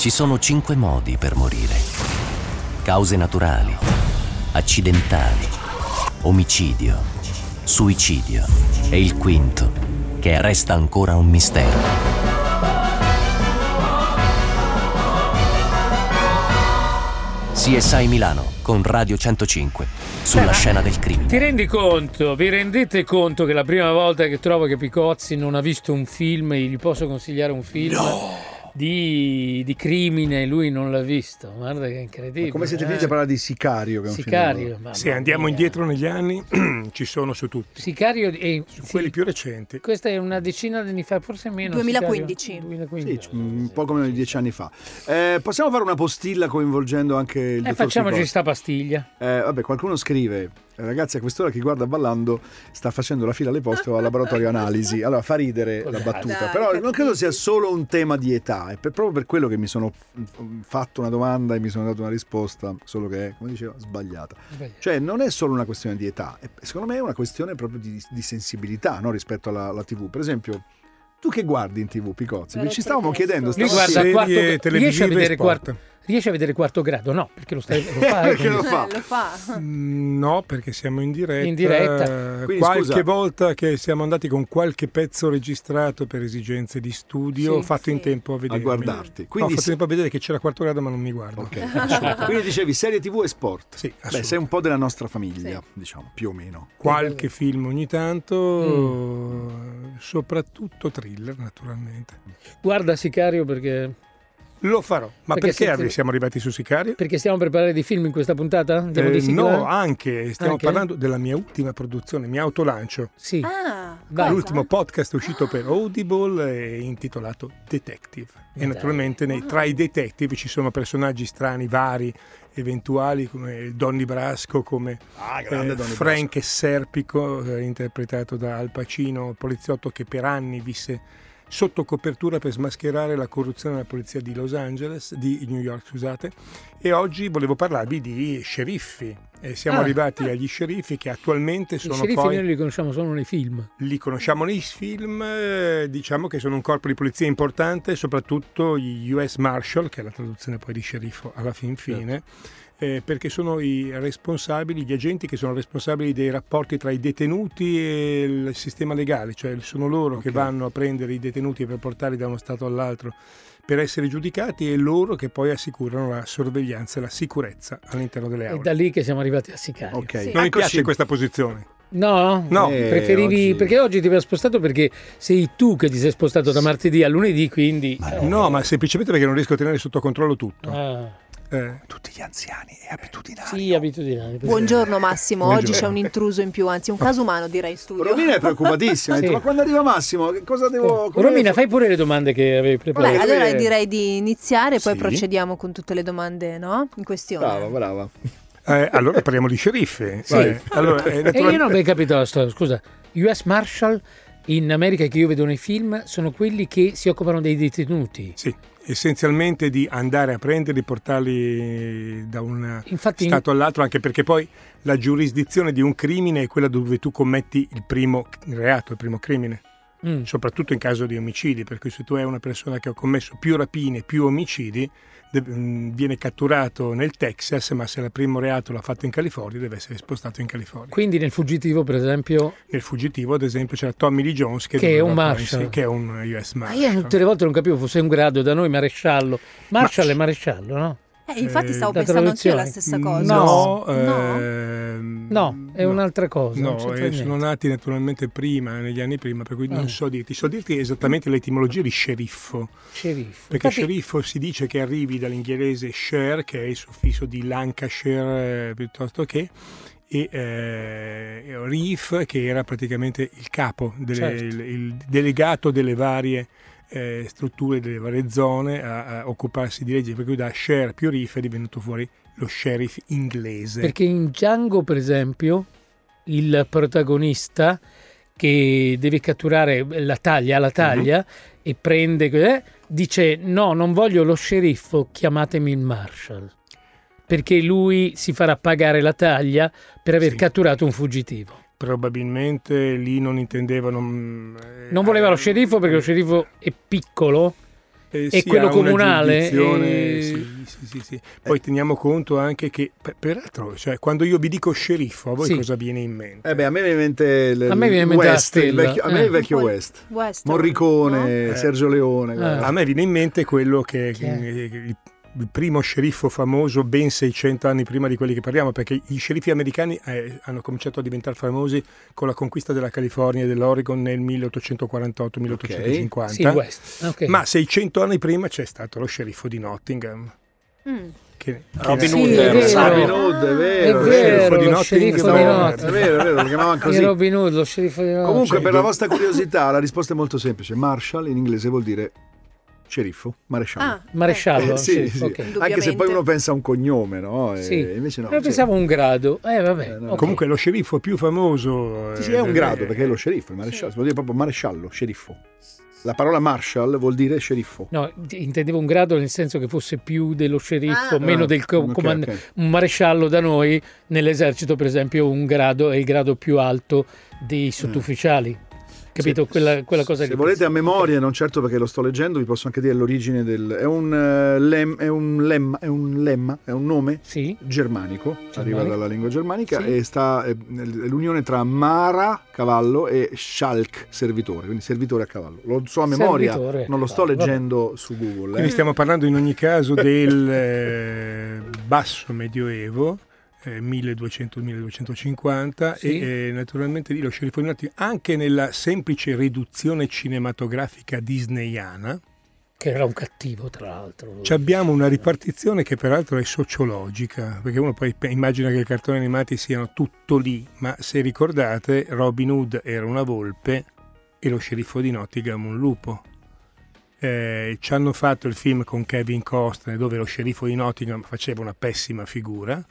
Ci sono cinque modi per morire. Cause naturali, accidentali, omicidio, suicidio e il quinto, che resta ancora un mistero. CSI Milano con Radio 105 sulla Beh, scena del Ti crimine. rendi conto, vi rendete conto che la prima volta che trovo che Picozzi non ha visto un film e gli posso consigliare un film di, di crimine, lui non l'ha visto. Guarda che incredibile. Come siete eh. finiti a parlare di Sicario? Che è un film- Sicario. mamma Se andiamo mia. indietro negli anni, ci sono su tutti. Sicario e Su quelli più recenti. Questa è una decina di anni fa, forse meno. 2015. Sicario. Sì, 2015. c- un poco meno di dieci anni fa. Eh, possiamo fare una postilla coinvolgendo anche il E dottor Eh, facciamoci Picozzi? sta pastiglia. Eh, vabbè, qualcuno scrive, eh, ragazzi, a quest'ora chi guarda ballando sta facendo la fila alle poste o al laboratorio analisi. Allora fa ridere la battuta, Dai, però non credo sia solo un tema di età, è per- proprio per quello che mi sono fatto una domanda e mi sono dato una risposta, solo che è, come diceva, sbagliata. Sbagliato. Cioè, non è solo una questione di età, è- secondo me è una questione proprio di, di sensibilità no, rispetto alla, alla TV. Per esempio, tu che guardi in TV, Picozzi? Ci stavamo chiedendo Lui guarda Serie quarto, riesce a televisive vedere e sport. quarto, riesce a vedere quarto grado? No, perché lo, stai, lo fa. Perché lo quindi- fa. Eh, lo fa. Mm, No, perché siamo in diretta. In diretta. Quindi, qualche scusa. volta che siamo andati con qualche pezzo registrato per esigenze di studio, Sì, ho fatto in sì. tempo a a vedere. guardarti. No, ho Quindi, fatto tempo a vedere che c'era quarto grado, ma non mi guardo. Ok, assolutamente. Quindi dicevi serie TV e sport. Sì, Beh, sei un po' della nostra famiglia, diciamo, più o meno. Qualche film ogni tanto, Mm. soprattutto thriller, naturalmente. Guarda Sicario perché, Lo farò. Ma Perché perché, siete- siamo arrivati su Sicario? perché stiamo preparando dei film in questa puntata? Eh, di no, anche, stiamo Anche? parlando della mia ultima produzione, mi autolancio. Sì. Ah? L'ultimo podcast uscito per Audible è intitolato Detective. E dai. naturalmente nei- tra i detective ci sono personaggi strani, vari, eventuali, come Donny Brasco, come Ah, eh, Frank Serpico, eh, interpretato da Al Pacino, poliziotto che per anni visse sotto copertura per smascherare la corruzione della polizia di Los Angeles, di New York, scusate. E oggi volevo parlarvi di sceriffi. E siamo Ah. arrivati agli sceriffi che attualmente I sono sceriffi poi noi li conosciamo solo nei film. li conosciamo nei film, eh, diciamo che sono un corpo di polizia importante, soprattutto gli US Marshal, che è la traduzione poi di sceriffo alla fin fine, eh, perché sono i responsabili, gli agenti che sono responsabili dei rapporti tra i detenuti e il sistema legale, cioè sono loro che Ok. vanno a prendere i detenuti per portarli da uno stato all'altro per essere giudicati e loro che poi assicurano la sorveglianza e la sicurezza all'interno delle È aule. da lì che siamo arrivati a Sicario. Ok. Sì. Non mi Eccoci. piace questa posizione. No? No. Eh, Preferivi oggi- perché oggi ti avevo spostato perché sei tu che ti sei spostato da martedì a lunedì, quindi eh, No, ma semplicemente perché non riesco a tenere sotto controllo tutto. ah, Eh, Tutti gli anziani e abitudinari. sì, abitudinari. Buongiorno Massimo, oggi Buongiorno. c'è un intruso in più, anzi un caso umano direi in studio. Romina è preoccupatissima. detto, Sì. Ma quando arriva Massimo, che cosa devo. come Romina, fai pure le domande che avevi preparato. allora lui è- direi di iniziare, poi Sì. procediamo con tutte le domande no? in questione. Brava, brava. eh, allora parliamo di sceriffe. Sì. Eh, allora, eh, E io naturalmente- non ho ben capito la storia, scusa. US Marshal in America che io vedo nei film sono quelli che si occupano dei detenuti. Sì, essenzialmente di andare a prenderli, portarli da un Infatti stato all'altro, anche perché poi la giurisdizione di un crimine è quella dove tu commetti il primo reato, il primo crimine, Mm. soprattutto in caso di omicidi, per cui se tu hai una persona che ha commesso più rapine, più omicidi, viene catturato nel Texas, ma se il primo reato l'ha fatto in California deve essere spostato in California. Quindi nel fuggitivo, per esempio, Nel fuggitivo, ad esempio, c'era Tommy Lee Jones che, Che è un poi- marshal. sì, che è un US ma Marshal. io tutte le volte non capivo fosse un grado da noi maresciallo. Marshal Ma- è maresciallo, no? Eh, infatti Eh, stavo la pensando anch'io la stessa cosa. No, No. ehm, No, è un'altra cosa. No, eh, sono nati naturalmente prima, negli anni prima, per cui non so dirti. So dirti esattamente l'etimologia di sceriffo, Sceriffo. perché Infatti- sceriffo si dice che arrivi dall'inglese share, che è il suffisso di Lancashire eh, piuttosto che, e eh, reef, che era praticamente il capo, delle- Certo. il, il delegato delle varie eh, strutture, delle varie zone a, a occuparsi di leggi, per cui da share più reef è divenuto fuori lo sheriff inglese. Perché in Django, per esempio, il protagonista che deve catturare la taglia, la taglia e prende, eh, dice no, non voglio lo sceriffo, chiamatemi il marshal. Perché lui si farà pagare la taglia per aver Sì. catturato un fuggitivo. Probabilmente lì non intendevano. mm, eh, Non voleva lo sceriffo perché lo sceriffo è piccolo Eh, E si quello comunale, giurisdizione, eh, sì, sì, sì, sì. Poi teniamo conto anche che, per- peraltro, cioè, quando io vi dico sceriffo, a voi Sì. cosa viene in mente? Eh beh, a me viene in mente il, A me viene in mente West, il vecchio, a me Eh. il vecchio West. West, Morricone, no? Eh. Sergio Leone. Eh. A me viene in mente quello che, che- il, primo sceriffo famoso ben 600 anni prima di quelli che parliamo, perché i sceriffi americani eh, hanno cominciato a diventare famosi con la conquista della California e dell'Oregon nel 1848-1850. Sì, West. Ok. Ma 600 anni prima c'è stato lo sceriffo di Nottingham. Mm. Che, Robin Sì, Hood è vero. Robin Hood. È È vero. vero, di lo Nottingham, sceriffo di è Nottingham. vero, è vero, lo chiamavano così. Robin Hood, lo sceriffo di Nottingham. Comunque, per la vostra curiosità, la risposta è molto semplice. Marshall in inglese vuol dire sceriffo, maresciallo. Ah, Maresciallo, Eh, sì, sì, sì. ok. Anche se poi uno pensa a un cognome, no? E Sì. invece no. Eh, sì. pensavo un grado. Eh, vabbè. Eh, no. ok. Comunque lo sceriffo più famoso... Sì, sì, è un eh, grado perché è lo sceriffo, il maresciallo, vuol dire proprio maresciallo, sceriffo. La parola Marshall vuol dire sceriffo. No, intendevo un grado nel senso che fosse più dello sceriffo, Ah. meno Ah, del co- ok, comand- ok. Un maresciallo da noi, nell'esercito per esempio, un grado è il grado più alto dei sottufficiali. Capito? Sì. Quella, quella cosa Se volete a memoria, non certo perché lo sto leggendo, vi posso anche dire l'origine del... È un, eh, lem- è un lemma, è un lemma, è un nome Sì, germanico, arriva Germanico. dalla lingua germanica Sì. e sta è, è l'unione tra Mara, cavallo, e Schalk, servitore, quindi servitore a cavallo. Lo so a memoria, Servitore non lo sto leggendo su Google. Quindi eh. stiamo parlando in ogni caso del eh, basso medioevo, eh, 1200-1250 Sì. e eh, naturalmente lì lo sceriffo di Nottingham, anche nella semplice riduzione cinematografica disneyana, che era un cattivo tra l'altro. abbiamo una ripartizione che peraltro è sociologica, perché uno poi immagina che i cartoni animati siano tutto lì, ma se ricordate Robin Hood era una volpe e lo sceriffo di Nottingham un lupo. Eh, ci hanno fatto il film con Kevin Costner dove lo sceriffo di Nottingham faceva una pessima figura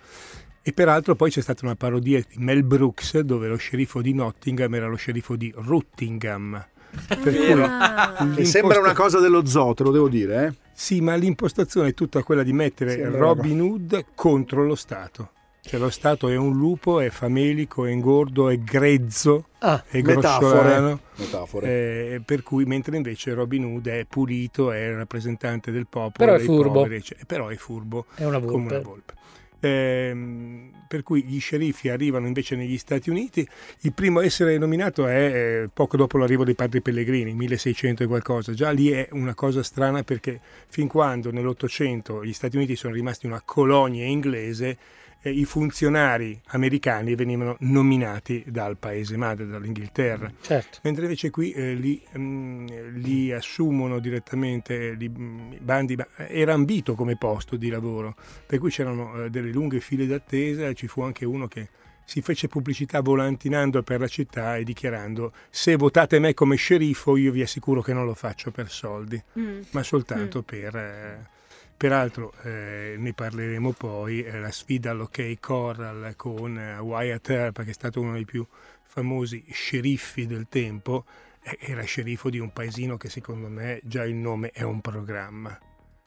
e peraltro poi c'è stata una parodia di Mel Brooks dove lo sceriffo di Nottingham era lo sceriffo di Ruttingham. Per cui Ah. Sembra una cosa dello zoo, te lo devo dire. Eh? Sì, ma l'impostazione è tutta quella di mettere Sembra Robin Hood contro lo Stato. Cioè lo Stato è un lupo, è famelico, è ingordo, è grezzo, Ah, è grossolano. Metafore. eh, per cui mentre invece Robin Hood è pulito, è il rappresentante del popolo, Però è furbo. poveri, eccetera. però è furbo è una come una volpe. Ehm, per cui gli sceriffi arrivano invece negli Stati Uniti. Il primo a essere nominato è eh, poco dopo l'arrivo dei padri pellegrini, 1600 e qualcosa. Già lì è una cosa strana perché fin quando nell'Ottocento gli Stati Uniti sono rimasti una colonia inglese, eh, i funzionari americani venivano nominati dal paese madre, dall'Inghilterra. Certo. Mentre invece qui eh, li, mm, li assumono direttamente, li, mm, bandi, ma era ambito come posto di lavoro, per cui c'erano eh, delle lunghe file d'attesa e ci fu anche uno che si fece pubblicità volantinando per la città e dichiarando se votate me come sceriffo io vi assicuro che non lo faccio per soldi, Mm. ma soltanto per... Peraltro eh, ne parleremo poi, eh, la sfida all'Ok Corral con eh, Wyatt Earp, che è stato uno dei più famosi sceriffi del tempo, eh, era sceriffo di un paesino che secondo me già il nome è un programma.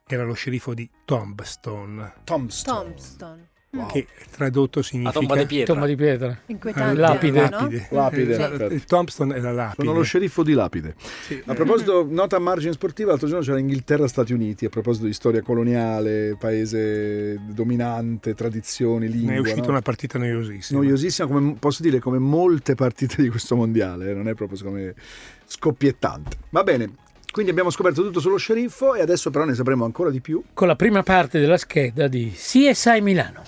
Era lo sceriffo di Tombstone, Tombstone. Tombstone. Wow. che tradotto significa... tomba di pietra. Tomba di pietra. Inquietante. Lapide. no? Lapide. Lapide, la- certo. il Tombstone è la lapide. Sono lo sceriffo di Lapide. Sì. A proposito, nota a margine sportiva, l'altro giorno c'era Inghilterra-Stati Uniti, a proposito di storia coloniale, paese dominante, tradizioni, lingua. Ne è uscita no? una partita noiosissima. noiosissima, come posso dire, come molte partite di questo mondiale, eh, non è proprio secondo me scoppiettante. Va bene, quindi abbiamo scoperto tutto sullo sceriffo e adesso però ne sapremo ancora di più. Con la prima parte della scheda di CSI Milano.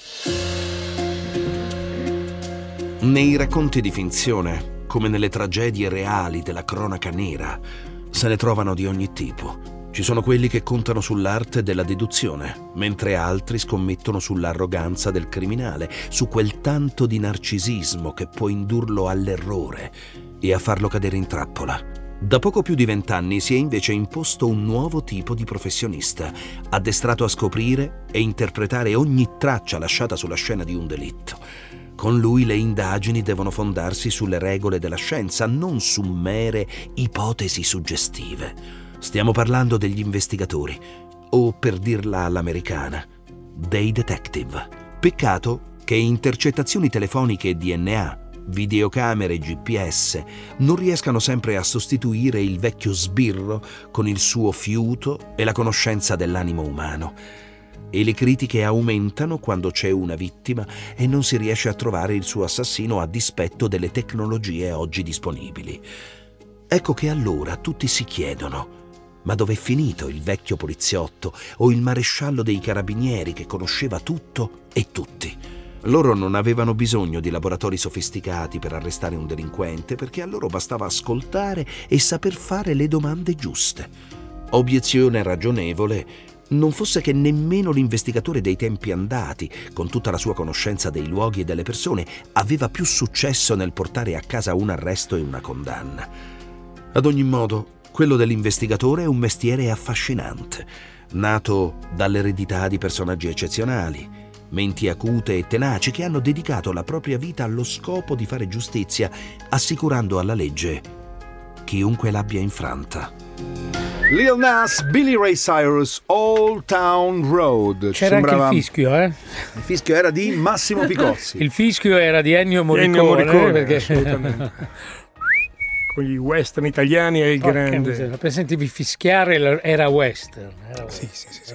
Nei racconti di finzione, come nelle tragedie reali della cronaca nera, se ne trovano di ogni tipo. Ci sono quelli che contano sull'arte della deduzione, mentre altri scommettono sull'arroganza del criminale, su quel tanto di narcisismo che può indurlo all'errore e a farlo cadere in trappola. Da poco più di vent'anni si è invece imposto un nuovo tipo di professionista, addestrato a scoprire e interpretare ogni traccia lasciata sulla scena di un delitto. Con lui le indagini devono fondarsi sulle regole della scienza, non su mere ipotesi suggestive. Stiamo parlando degli investigatori, o per dirla all'americana, dei detective. Peccato che intercettazioni telefoniche e DNA videocamere e GPS non riescano sempre a sostituire il vecchio sbirro con il suo fiuto e la conoscenza dell'animo umano. E le critiche aumentano quando c'è una vittima e non si riesce a trovare il suo assassino a dispetto delle tecnologie oggi disponibili. Ecco che allora tutti si chiedono ma dov'è finito il vecchio poliziotto o il maresciallo dei carabinieri che conosceva tutto e tutti? Loro non avevano bisogno di laboratori sofisticati per arrestare un delinquente perché a loro bastava ascoltare e saper fare le domande giuste. Obiezione ragionevole non fosse che nemmeno l'investigatore dei tempi andati, con tutta la sua conoscenza dei luoghi e delle persone, aveva più successo nel portare a casa un arresto e una condanna. Ad ogni modo, quello dell'investigatore è un mestiere affascinante, nato dall'eredità di personaggi eccezionali, menti acute e tenaci che hanno dedicato la propria vita allo scopo di fare giustizia, assicurando alla legge chiunque l'abbia infranta. Lil Nas, Billy Ray Cyrus, Old Town Road. C'era sembrava- anche il fischio, eh? Il fischio era di Massimo Picozzi. Il fischio era di Ennio Morricone. Ennio Morricone, perché... Con gli western italiani e il Porca grande. miseria, Per sentivi fischiare era western. era Sì, western. sì, sì, sì.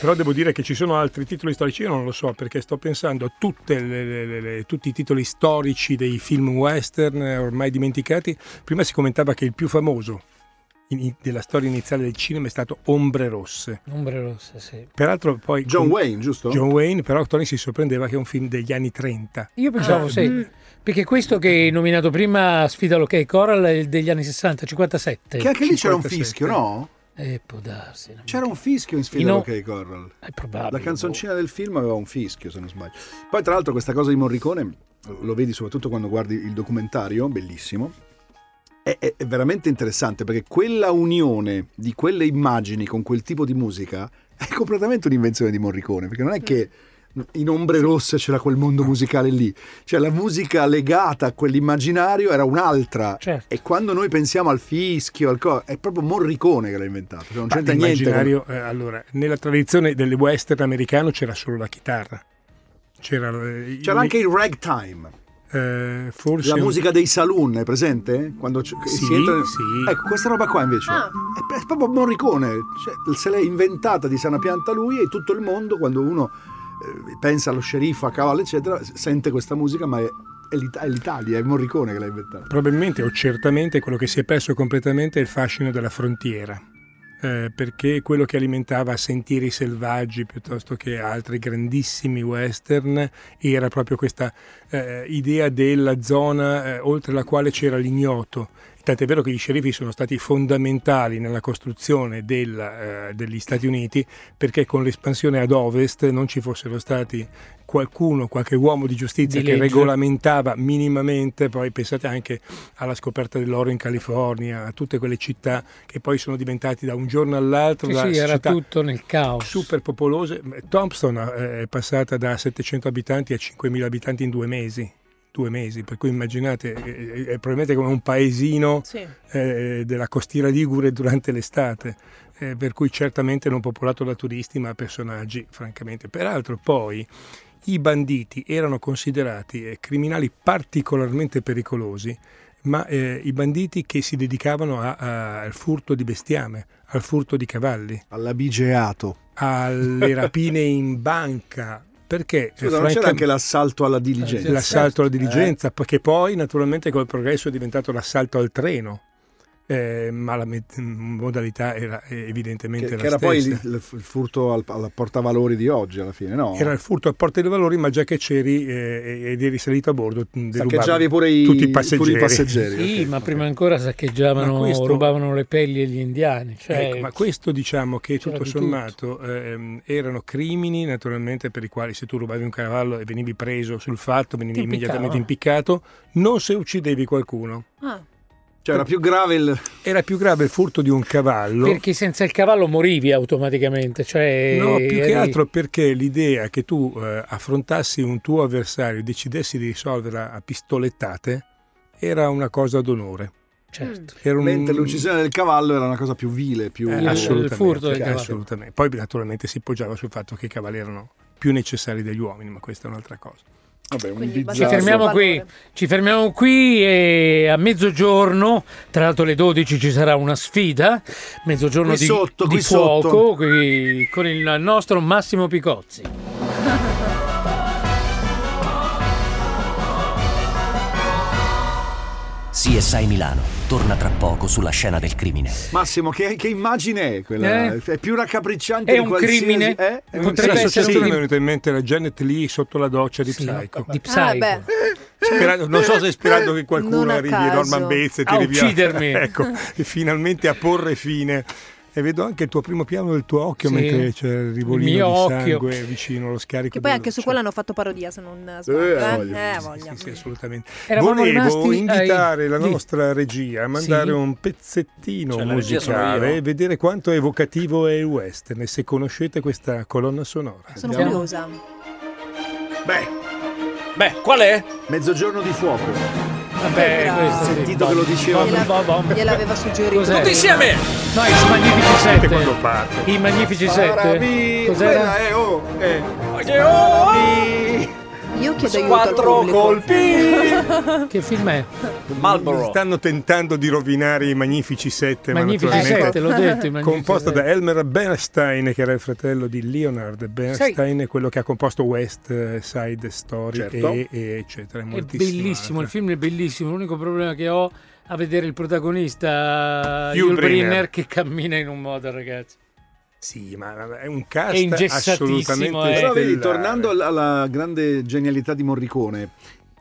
Però devo dire che ci sono altri titoli storici, io non lo so perché sto pensando a tutte le- le- le- le- tutti i titoli storici dei film western eh, ormai dimenticati. Prima si commentava che il più famoso in- della storia iniziale del cinema è stato Ombre Rosse. Ombre rosse, sì. Peraltro poi... John con- Wayne, giusto? John Wayne, però Tony si sorprendeva che è un film degli anni 30. Io pensavo, Ah, sì, mm. Perché questo che hai nominato prima, Sfida l'ok Coral, è degli anni 60, 57. Che anche lì c'era un 57. fischio, no? Eh, può darsi. non- C'era un fischio in sfida In o- OK Corral. È probabile. La canzoncina del film aveva un fischio, se non sbaglio. Poi, tra l'altro, questa cosa di Morricone lo vedi soprattutto quando guardi il documentario, bellissimo. È, è- è veramente interessante perché quella unione di quelle immagini con quel tipo di musica è completamente un'invenzione di Morricone. Perché non è che in ombre rosse c'era quel mondo musicale lì, cioè la musica legata a quell'immaginario era un'altra. Certo. E quando noi pensiamo al fischio, al co- è proprio Morricone che l'ha inventato. Cioè non c'entra niente. con- eh, allora, nella tradizione delle western americano c'era solo la chitarra. C'era, eh, C'era anche il ragtime. eh, forse La un- musica dei saloon, hai presente? Quando c- Sì, si entra... sì. Ecco, questa roba qua invece Ah. è, è proprio Morricone, cioè, se l'è inventata di sana pianta lui e tutto il mondo quando uno pensa allo sceriffo, a cavallo, eccetera, sente questa musica, ma è, è l'Italia, è Morricone che l'ha inventata. Probabilmente o certamente quello che si è perso completamente è il fascino della frontiera. eh, perché quello che alimentava Sentieri selvaggi piuttosto che altri grandissimi western era proprio questa eh, idea della zona eh, oltre la quale c'era l'ignoto. Tant'è vero che gli sceriffi sono stati fondamentali nella costruzione del, eh, degli Stati Uniti perché con l'espansione ad ovest non ci fossero stati qualcuno, qualche uomo di giustizia Di che regolamentava minimamente, poi pensate anche alla scoperta dell'oro in California, a tutte quelle città che poi sono diventati da un giorno all'altro Sì, da sì, era tutto nel caos. super popolose. Thompson eh, è passata da 700 abitanti a 5.000 abitanti in due mesi. Due mesi, per cui immaginate, eh, è probabilmente come un paesino Sì. eh, della costiera ligure durante l'estate, eh, per cui certamente non popolato da turisti ma personaggi, francamente. Peraltro poi i banditi erano considerati eh, criminali particolarmente pericolosi, ma eh, i banditi che si dedicavano a- a- al furto di bestiame, al furto di cavalli, All'abigeato. alle rapine in banca, perché eh, Scusa, non c'era anche l'assalto alla diligenza? l'assalto alla Eh. diligenza, perché poi naturalmente col progresso è diventato l'assalto al treno, eh, ma la me- modalità era eh, evidentemente Che, la che era poi stessa. il, il furto al, al portavalori di oggi alla fine, no? Era il furto a porta dei valori, ma già che c'eri eh, ed eri salito a bordo, derubavi Saccheggiavi pure i, tutti i passeggeri. i passeggeri. Sì, ok, ma ok. prima ancora saccheggiavano, Ma questo- rubavano le pelli agli indiani. Cioè, Ecco, ma questo diciamo che tutto di sommato ehm, erano crimini naturalmente per i quali se tu rubavi un cavallo e venivi preso sul fatto, venivi Ti immediatamente impiccato, non se uccidevi qualcuno. Ah, Cioè era più grave il... Era più grave il furto di un cavallo. Perché senza il cavallo morivi automaticamente. Cioè, No, più che altro perché l'idea che tu eh, affrontassi un tuo avversario e decidessi di risolverla a pistolettate era una cosa d'onore. Certo. Era un... Mentre l'uccisione del cavallo era una cosa più vile, più... Eh, Il- il assolutamente, furto del cavallo. assolutamente. Poi naturalmente si poggiava sul fatto che i cavalli erano più necessari degli uomini, ma questa è un'altra cosa. Vabbè, un Quindi. Ci fermiamo qui, ci fermiamo qui e a mezzogiorno, tra l'altro alle 12 ci sarà una sfida, mezzogiorno Qui di, sotto, di qui fuoco sotto. qui- con il nostro Massimo Picozzi. CSI Milano torna tra poco sulla scena del crimine. Massimo, che, che immagine è quella? Eh? È più raccapricciante È di un qualsiasi... crimine? Eh? È un Potrebbe crimine. essere Sì, un mi è venuta in mente la Janet Lee sotto la doccia di Sì, Psycho. di Ah, Psycho. beh, Sperando- non so se sperando che qualcuno a arrivi caso. Norman Bates e A tiri via uccidermi. ecco, e finalmente a porre fine e vedo anche il tuo primo piano del tuo occhio Sì. mentre c'è il rivolino Il mio di occhio. sangue vicino allo scarico che poi anche su quello hanno fatto parodia, se non sbaglio. Eh, Eh, voglia. Eh, Sì, voglia. Sì, sì, assolutamente. Eravamo Volevo invitare ai- la nostra regia a mandare Sì. un pezzettino Cioè, musicale e vedere quanto è evocativo è il western e se conoscete questa colonna sonora. Sono Andiamo. curiosa. Beh, Beh, qual è? mezzogiorno di fuoco. Vabbè, questo sì. Sentito che lo diceva. Bom. Gliel'aveva suggerito. Cos'è? Tutti insieme! No, i Magnifici Sente quando Sette. parte. I Magnifici Sette. Cos'era? Quella è, oh, eh. Oh, Io chiedo aiuto Quattro colpi! Che film è? Marlboro. Stanno tentando di rovinare i Magnifici Sette, Magnifici Sette, l'ho detto. i composta da. Elmer Bernstein, che era il fratello di Leonard Bernstein, è quello che ha composto West Side Story Certo. e, e eccetera. È bellissimo, il altre. film è bellissimo. L'unico problema che ho a vedere il protagonista Yul Brynner. Brynner che cammina in un modo, ragazzi. Sì, ma è un cast È assolutamente eh. Però vedi, tornando alla, alla grande genialità di Morricone,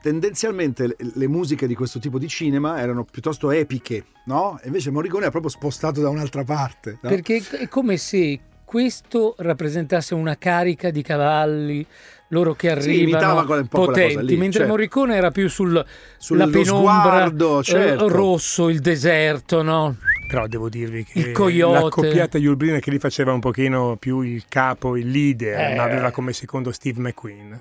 tendenzialmente le, le musiche di questo tipo di cinema erano piuttosto epiche, no? E invece Morricone ha proprio spostato da un'altra parte. no? Perché è come se questo rappresentasse una carica di cavalli, loro che Sì, arrivano quella- un po' potenti, lì, mentre certo. Morricone era più sul Sullo la penombra sguardo, eh, certo. rosso, il deserto, no? Però devo dirvi che la coppiata Yul Brynner che lì faceva un pochino più il capo, il leader, Eh. ma aveva come secondo Steve McQueen.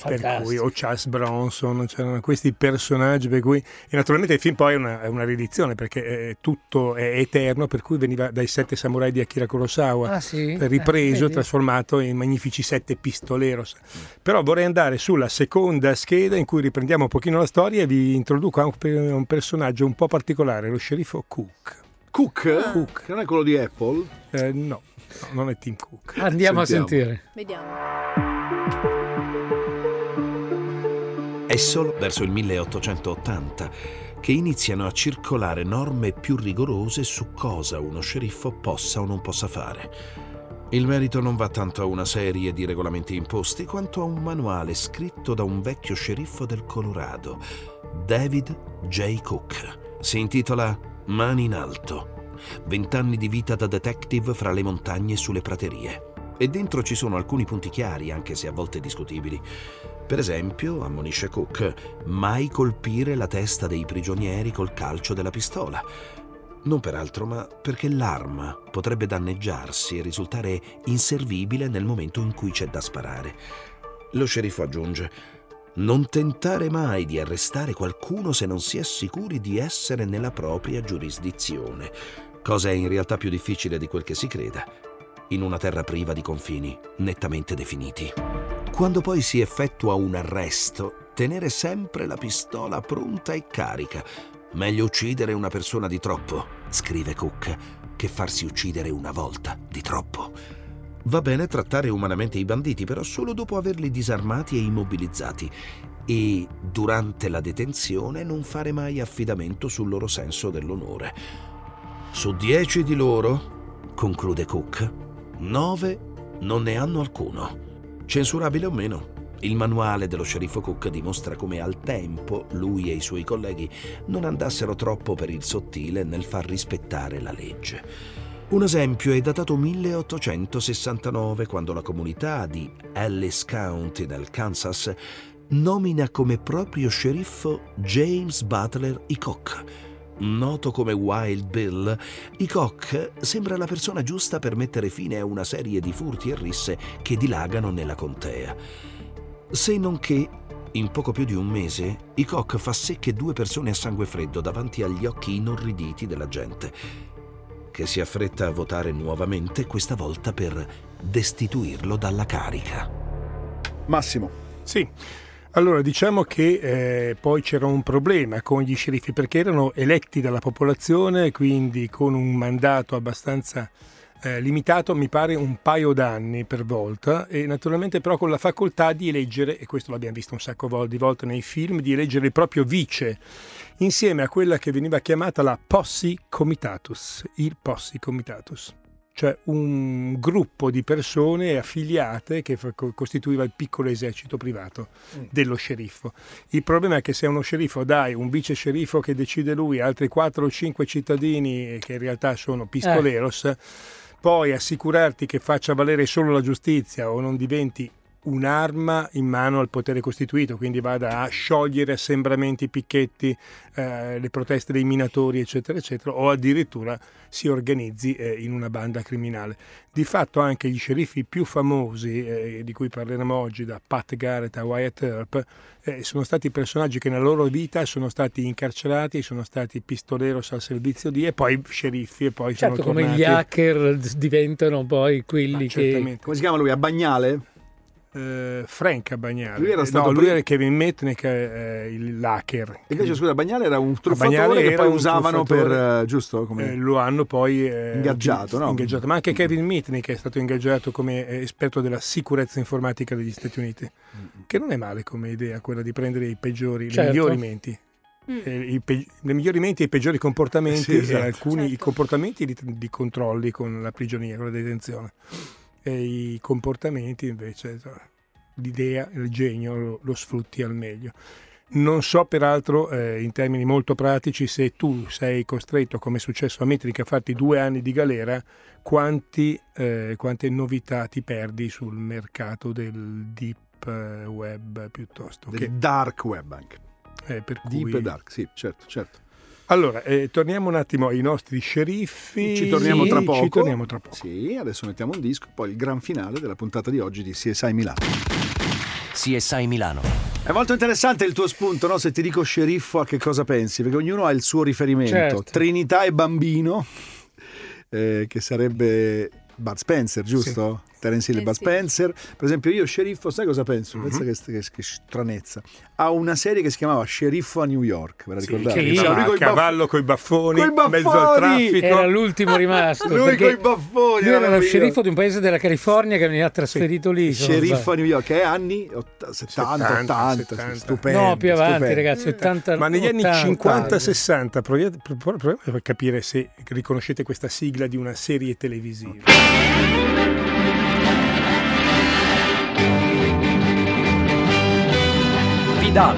Per cui, o Charles Bronson, c'erano questi personaggi per cui e naturalmente il film poi è una, è una riedizione perché eh, tutto è eterno per cui veniva dai sette samurai di Akira Kurosawa Ah, sì? ripreso Eh, e vedi? trasformato in magnifici sette pistoleros però vorrei andare sulla seconda scheda in cui riprendiamo un pochino la storia e vi introduco a un, pe- un personaggio un po' particolare lo sceriffo Cook Cook, Cook. che non è quello di Apple, Eh, no, no, non è Tim Cook Andiamo Sentiamo. a sentire. Vediamo. È solo verso il 1880 che iniziano a circolare norme più rigorose su cosa uno sceriffo possa o non possa fare. Il merito non va tanto a una serie di regolamenti imposti quanto a un manuale scritto da un vecchio sceriffo del Colorado, David J. Cook. Si intitola Mani in alto. Vent'anni di vita da detective fra le montagne e sulle praterie. E dentro ci sono alcuni punti chiari, anche se a volte discutibili. Per esempio, ammonisce Cook, mai colpire la testa dei prigionieri col calcio della pistola. Non per altro, ma perché l'arma potrebbe danneggiarsi e risultare inservibile nel momento in cui c'è da sparare. Lo sceriffo aggiunge: Non tentare mai di arrestare qualcuno se non si è sicuri di essere nella propria giurisdizione, cosa è in realtà più difficile di quel che si creda, in una terra priva di confini nettamente definiti. Quando poi si effettua un arresto, tenere sempre la pistola pronta e carica. Meglio uccidere una persona di troppo, scrive Cook, che farsi uccidere una volta di troppo. Va bene trattare umanamente i banditi, però solo dopo averli disarmati e immobilizzati. E durante la detenzione non fare mai affidamento sul loro senso dell'onore. Su dieci di loro, conclude Cook, nove non ne hanno alcuno. Censurabile o meno, il manuale dello sceriffo Cook dimostra come al tempo lui e i suoi colleghi non andassero troppo per il sottile nel far rispettare la legge. Un esempio è datato 1869 quando la comunità di Ellis County nel Kansas nomina come proprio sceriffo James Butler Hickok. Noto come Wild Bill, Hickok sembra la persona giusta per mettere fine a una serie di furti e risse che dilagano nella contea. Se non che, in poco più di un mese, Hickok fa secche due persone a sangue freddo davanti agli occhi inorriditi della gente, che si affretta a votare nuovamente, questa volta per destituirlo dalla carica. Massimo. Sì. Allora, diciamo che eh, poi c'era un problema con gli sceriffi perché erano eletti dalla popolazione, quindi con un mandato abbastanza eh, limitato, mi pare un paio d'anni per volta, e naturalmente però con la facoltà di eleggere, e questo l'abbiamo visto un sacco di volte nei film, di eleggere il proprio vice, insieme a quella che veniva chiamata la Posse Comitatus, il Posse Comitatus. Cioè un gruppo di persone affiliate che costituiva il piccolo esercito privato dello sceriffo. Il problema è che se a uno sceriffo dai un vice sceriffo che decide lui, altri 4 o 5 cittadini che in realtà sono pistoleros, poi assicurarti che faccia valere solo la giustizia o non diventi un'arma in mano al potere costituito, quindi vada a sciogliere assembramenti, picchetti, eh, le proteste dei minatori, eccetera, eccetera, o addirittura si organizzi eh, in una banda criminale. Di fatto anche gli sceriffi più famosi, eh, di cui parleremo oggi, da Pat Garrett a Wyatt Earp, eh, sono stati personaggi che nella loro vita sono stati incarcerati, sono stati pistoleros al servizio di e poi sceriffi e poi Certo, sono come tornati. gli hacker diventano poi quelli Ah, che... certamente. Come si chiama lui? A Bagnale? Eh, Frank Bagnale. Lui era Eh, stato no, lui prima- era Kevin Metnick, eh, il hacker. Invece, scusa, Bagnale era un Bagnale truffatore che poi usavano per... eh, giusto? Come... Eh, lo hanno poi eh, Ingaggiato, no? ingaggiato. Ma anche Kevin Mitnick è stato ingaggiato come eh, esperto della sicurezza informatica degli Stati Uniti, che non è male come idea quella di prendere i peggiori, Certo. i migliori menti. Mm. eh, i, pe- i migliori menti e i peggiori comportamenti Sì, esatto. e alcuni i Certo. comportamenti di, di controlli con la prigionia, con la detenzione e i comportamenti invece l'idea, il genio lo, lo sfrutti al meglio. Non so peraltro eh, in termini molto pratici se tu sei costretto, come è successo a Metric, a farti due anni di galera, quanti, eh, quante novità ti perdi sul mercato del deep eh, web piuttosto Del che dark web anche. eh, per Deep cui... e dark, sì, certo, certo. Allora, eh, torniamo un attimo ai nostri sceriffi. Ci torniamo tra poco. Ci torniamo tra poco. Sì, adesso mettiamo un disco, poi il gran finale della puntata di oggi di CSI Milano. CSI Milano. È molto interessante il tuo spunto, no? Se ti dico sceriffo a che cosa pensi? Perché ognuno ha il suo riferimento. Certo. Trinità e bambino, eh, che sarebbe Bud Spencer, giusto? Terence Hill e Eh Bud sì. Spencer. Per esempio io sceriffo, sai cosa penso? Mhm. Pensa che, che- che stranezza. Ha una serie che si chiamava Sceriffo a New York, ve la Sì, ricordate? che Sì. C'era lui a baff- cavallo coi baffoni, Coi in mezzo al baffoni! traffico. Era l'ultimo rimasto. Lui perché coi baffoni. lui era lo sceriffo di un paese della California che veniva trasferito lì. se non Sceriffo a. New York, che è anni otta- 70, 70, 80, 70. stupendo. No, più avanti, stupendo. ragazzi, 80 Ma negli anni 80. 50-60 proviate- prov- proviamo a capire se riconoscete questa sigla di una serie televisiva. Vidal.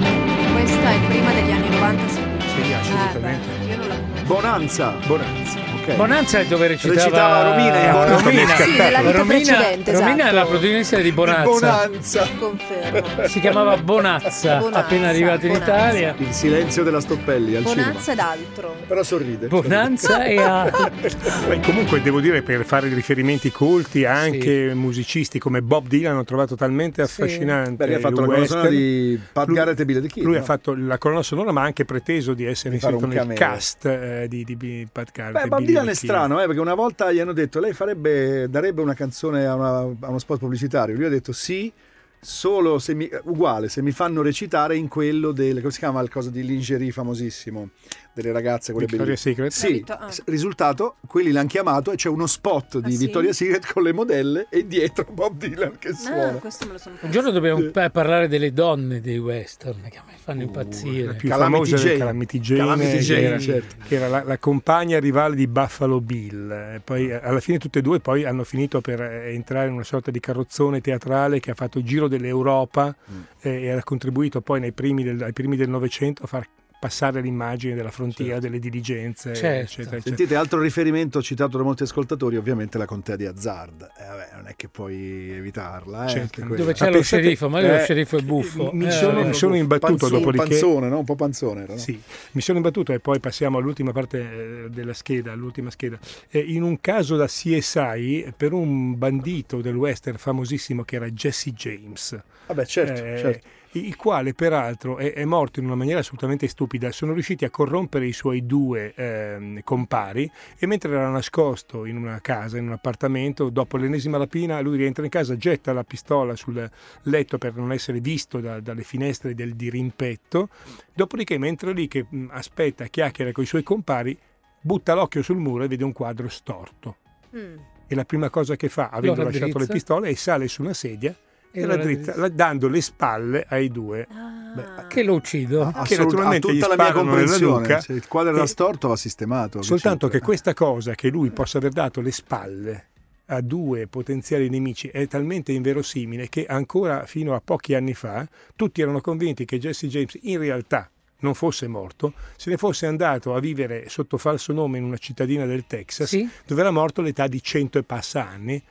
Questa è prima degli anni 90, sì. Sì, assolutamente. Eh, beh, io non la conosco. Bonanza. Bonanza. Ok. Bonanza è dove recitava, Recitava Romina, eh, Romina. Romina. Sì, nella vita Romina, precedente, Romina esatto. è la protagonista di Bonanza. Bonanza. Confermo. Si chiamava Bonazza, Bonazza, appena arrivato in. Italia. Il silenzio della Stoppelli al cinema. Bonanza ed altro. Però sorride. Bonanza e a... Beh, comunque devo dire per fare riferimenti colti anche musicisti come Bob Dylan ho trovato talmente Sì. affascinante Beh, lui ha fatto la colonna sonora di Pat Lui- Garrett e Billy the Kid. Lui no? ha fatto la colonna sonora ma ha anche preteso di essere inserito nel cast eh, di, di, di Pat Garrett Beh, e Bob Billy Dylan è strano, eh, perché una volta gli hanno detto lei farebbe, darebbe una canzone a, una- a uno spot pubblicitario. Lui ha detto sì, solo se mi, uguale, se mi fanno recitare in quello del, come si chiama il coso di lingerie famosissimo, delle ragazze, quelle Victoria's bellissime. Secret? Sì, ah. risultato, quelli l'hanno chiamato e c'è uno spot di Ah, sì? Victoria's Secret con le modelle e dietro Bob Dylan che Ah, suona. questo me lo sono Un giorno dobbiamo pa- parlare delle donne dei western che a me fanno impazzire. più Calamity famosa Jane. Calamity Jane, Calamity che Jane, era, certo. che era la, la compagna rivale di Buffalo Bill. E poi eh, alla fine tutte e due poi hanno finito per eh, entrare in una sorta di carrozzone teatrale che ha fatto il giro dell'Europa Mm. eh, e ha contribuito poi nei primi del, ai primi del Novecento a far passare l'immagine della frontiera, Certo. delle diligenze, Certo. eccetera, eccetera. Sentite, altro riferimento citato da molti ascoltatori, ovviamente la contea di Azzard. Eh, vabbè, non è che puoi evitarla. Eh, Certo. Dove c'è Ma lo pensate- sceriffo, ma lo eh, sceriffo è buffo. mi Eh, sono- mi sono imbattuto Panzone, dopodiché- panzone, no? Un po' panzone era, no? Sì, mi sono imbattuto e poi passiamo all'ultima parte eh, della scheda, all'ultima scheda. Eh, in un caso da CSI per un bandito del western famosissimo che era Jesse James. Vabbè, certo, Eh, certo. Il quale peraltro è, è morto in una maniera assolutamente stupida. Sono riusciti a corrompere i suoi due ehm, compari e mentre era nascosto in una casa, in un appartamento, dopo l'ennesima rapina, lui rientra in casa, getta la pistola sul letto per non essere visto da- dalle finestre del dirimpetto, dopodiché mentre lì che mh, aspetta, chiacchiera con i suoi compari, butta l'occhio sul muro e vede un quadro storto. Mm. E la prima cosa che fa, avendo lasciato le pistole, è sale su una sedia e, E la dando le spalle ai due. Ah. Che lo uccido. Assolut- che naturalmente gli tutta la mia comprensione. nuca Se il quadro era storto va sistemato. Soltanto che c'entra? questa cosa, che lui possa aver dato le spalle a due potenziali nemici, è talmente inverosimile che ancora fino a pochi anni fa tutti erano convinti che Jesse James in realtà non fosse morto, se ne fosse andato a vivere sotto falso nome in una cittadina del Texas, Sì? dove era morto all'età di cento e passa anni.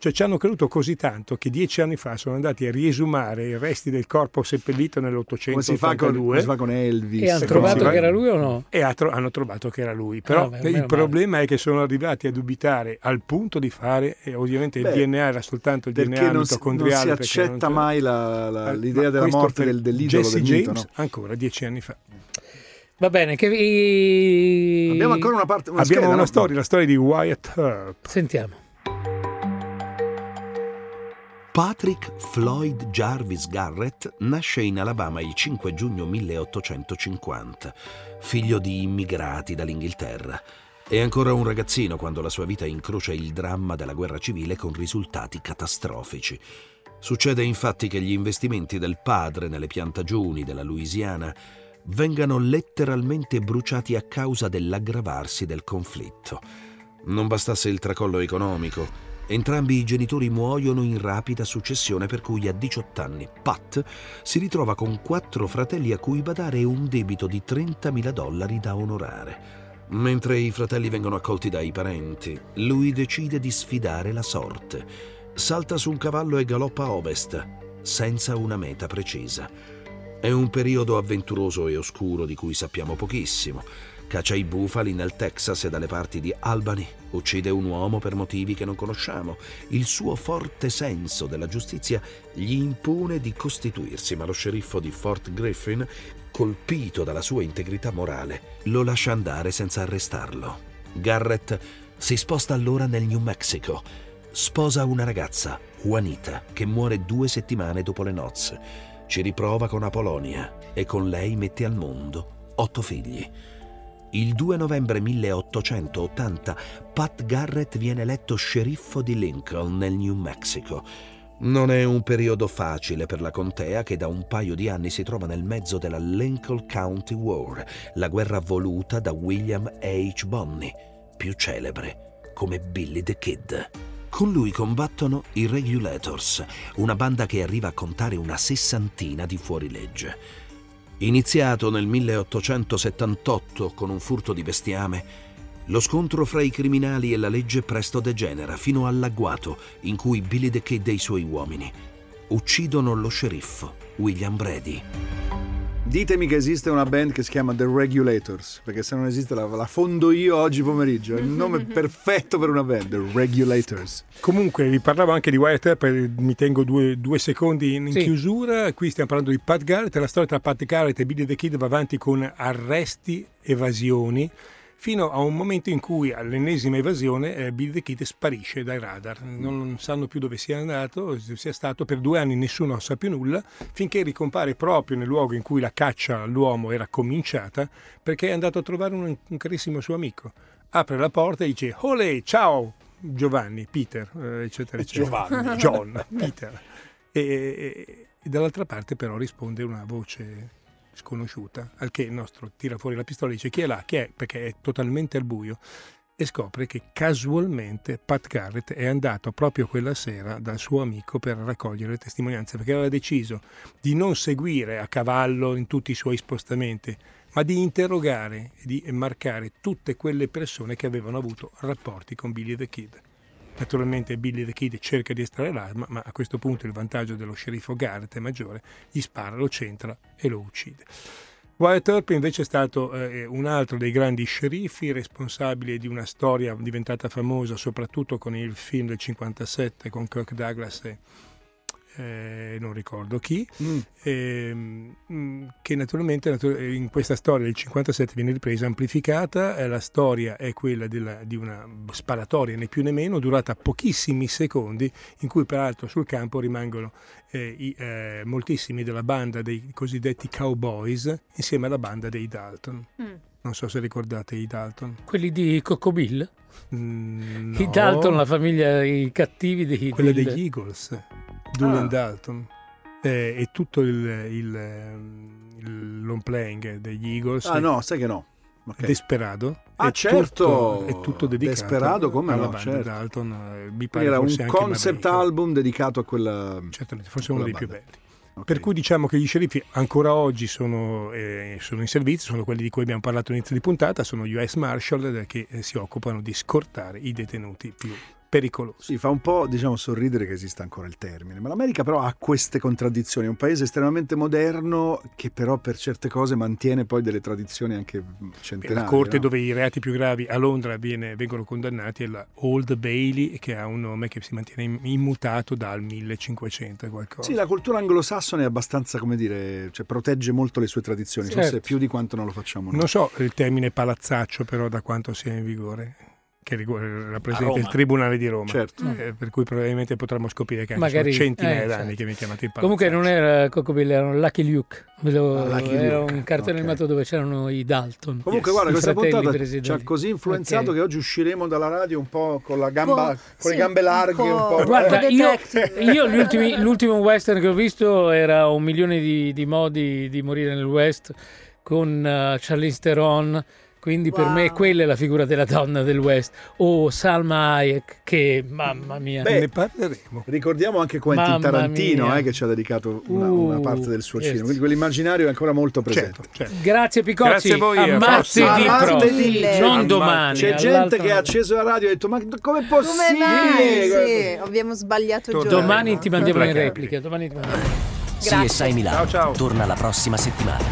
Cioè ci hanno creduto così tanto che dieci anni fa sono andati a riesumare i resti del corpo seppellito come si, fa con, come nell'882 si fa con Elvis. E hanno trovato che era lui o no? e tro- hanno trovato che era lui. Però Ah, beh, il problema è che sono arrivati a dubitare al punto di fare, e ovviamente Beh, il DNA era soltanto il DNA si, non mitocondriale. si accetta non mai la- la- Eh, l'idea ma della morte del, dell'idolo Jesse del James mito. no? ancora dieci anni fa. Va bene, che vi... Abbiamo ancora una parte. Una Abbiamo scheda, una no? storia, la storia di Wyatt Earp. Sentiamo. Patrick Floyd Jarvis Garrett nasce in Alabama il 5 giugno 1850, figlio di immigrati dall'Inghilterra. È ancora un ragazzino quando la sua vita incrocia il dramma della guerra civile con risultati catastrofici. Succede infatti che gli investimenti del padre nelle piantagioni della Louisiana vengano letteralmente bruciati a causa dell'aggravarsi del conflitto. Non bastasse il tracollo economico, entrambi i genitori muoiono in rapida successione per cui a 18 anni Pat si ritrova con quattro fratelli a cui badare un debito di 30.000 dollari da onorare. Mentre i fratelli vengono accolti dai parenti, lui decide di sfidare la sorte. Salta su un cavallo e galoppa a ovest, senza una meta precisa. È un periodo avventuroso e oscuro di cui sappiamo pochissimo. Caccia i bufali nel Texas e dalle parti di Albany. Uccide un uomo per motivi che non conosciamo. Il suo forte senso della giustizia gli impone di costituirsi, ma lo sceriffo di Fort Griffin, colpito dalla sua integrità morale, lo lascia andare senza arrestarlo. Garrett si sposta allora nel New Mexico. Sposa una ragazza, Juanita, che muore due settimane dopo le nozze. Ci riprova con Apolonia e con lei mette al mondo otto figli. Il 2 novembre 1880 Pat Garrett viene eletto sceriffo di Lincoln nel New Mexico. Non è un periodo facile per la contea che da un paio di anni si trova nel mezzo della Lincoln County War, la guerra voluta da William H. Bonney, più celebre come Billy the Kid. Con lui combattono i Regulators, una banda che arriva a contare una sessantina di fuorilegge. Iniziato nel 1878 con un furto di bestiame, lo scontro fra i criminali e la legge presto degenera fino all'agguato in cui Billy the Kid e i suoi uomini uccidono lo sceriffo William Brady. Ditemi che esiste una band che si chiama The Regulators, perché se non esiste la, la fondo io oggi pomeriggio. È il nome perfetto per una band, The Regulators. Comunque vi parlavo anche di Wyatt Earp, eh, mi tengo due, due secondi in, in Sì. chiusura. Qui stiamo parlando di Pat Garrett, la storia tra Pat Garrett e Billy the Kid va avanti con arresti, evasioni, fino a un momento in cui all'ennesima evasione eh, Billy the Kid sparisce dai radar. Non, non sanno più dove sia andato, sia stato per due anni nessuno sa più nulla, finché ricompare proprio nel luogo in cui la caccia all'uomo era cominciata, perché è andato a trovare un, un carissimo suo amico. Apre la porta e dice: Olè, ciao! Giovanni, Peter, eh, eccetera, eccetera. Giovanni. John, Peter. E, e- e dall'altra parte però risponde una voce sconosciuta, al che il nostro tira fuori la pistola e dice chi è là, chi è, perché è totalmente al buio e scopre che casualmente Pat Garrett è andato proprio quella sera dal suo amico per raccogliere le testimonianze, perché aveva deciso di non seguire a cavallo in tutti i suoi spostamenti, ma di interrogare e di marcare tutte quelle persone che avevano avuto rapporti con Billy the Kid. Naturalmente Billy the Kid cerca di estrarre l'arma, ma a questo punto il vantaggio dello sceriffo Garrett è maggiore, gli spara, lo centra e lo uccide. Wyatt Earp invece è stato eh, un altro dei grandi sceriffi, responsabile di una storia diventata famosa soprattutto con il film del 57 con Kirk Douglas e eh, non ricordo chi, Mm. ehm, mm, che naturalmente natu- in questa storia del 57 viene ripresa, amplificata, eh, la storia è quella della- di una sparatoria né più né meno durata pochissimi secondi in cui peraltro sul campo rimangono eh, i, eh, moltissimi della banda dei cosiddetti cowboys insieme alla banda dei Dalton. Mm. Non so se ricordate i Dalton. Quelli di Coco Bill? Mm, I no. Dalton, la famiglia, i cattivi dei, quella del- degli Eagles, Doolin Ah. Dalton. Eh, e tutto il, il, ehm, il long playing degli Eagles Ah no, sai che no. Ok. Desperado Ah, è certo. tutto, è tutto dedicato Desperado, come alla no, banda certo. Dalton eh, mi pare era un concept album dedicato a quella... certamente forse uno dei quella più banda. belli Ok. per cui diciamo che gli sceriffi ancora oggi sono, eh, sono in servizio, sono quelli di cui abbiamo parlato all'inizio di puntata, sono US Marshal eh, che eh, si occupano di scortare i detenuti più pericolosi. Sì, fa un po' diciamo sorridere che esista ancora il termine, ma l'America però ha queste contraddizioni, è un paese estremamente moderno che però per certe cose mantiene poi delle tradizioni anche centenarie. La corte no? dove i reati più gravi a Londra viene- vengono condannati è la Old Bailey, che ha un nome che si mantiene im- immutato dal 1500 e qualcosa. Sì, la cultura anglosassone è abbastanza, come dire, cioè protegge molto le sue tradizioni, Certo. forse più di quanto non lo facciamo noi. Non so il termine palazzaccio però da quanto sia in vigore, che rigu- rappresenta il Tribunale di Roma. Certo. Eh, per cui probabilmente potremmo scoprire che anche Magari, sono centinaia eh, d'anni certo. che viene chiamato il palazzaccio. Comunque non era Coco Bill, era Lucky Luke. Lo- Ah, Lucky era Luke, un cartone ok. animato dove c'erano i Dalton. Comunque, Yes. guarda, questa puntata ci ha così influenzato Ok. che oggi usciremo dalla radio un po' con la gamba, Po', con le sì, gambe larghe, un un po'. po'. Guarda, Eh, io, io ultimi- l'ultimo western che ho visto era un milione di, di modi di morire nel West con uh, Charlize Theron. Quindi per Wow. me quella è la figura della donna del West. O Salma Hayek, che mamma mia. Beh, ne parleremo. Ricordiamo anche Quentin Mamma Tarantino eh, che ci ha dedicato una, Uh, una parte del suo yes. cinema, quindi quell'immaginario è ancora molto presente. Certo, certo. Grazie Picozzi, Grazie a voi, a a martedì. A martedì. non C'è domani. C'è gente che ha acceso la radio e ha detto: Ma Come possibile? mai? Sì, abbiamo sbagliato giorno. Domani ti mandiamo in replica. Domani ti mandiamo. Grazie. CSI Milano Ciao, ciao. torna la prossima settimana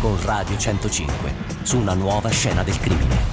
con Radio 105 su una nuova scena del crimine.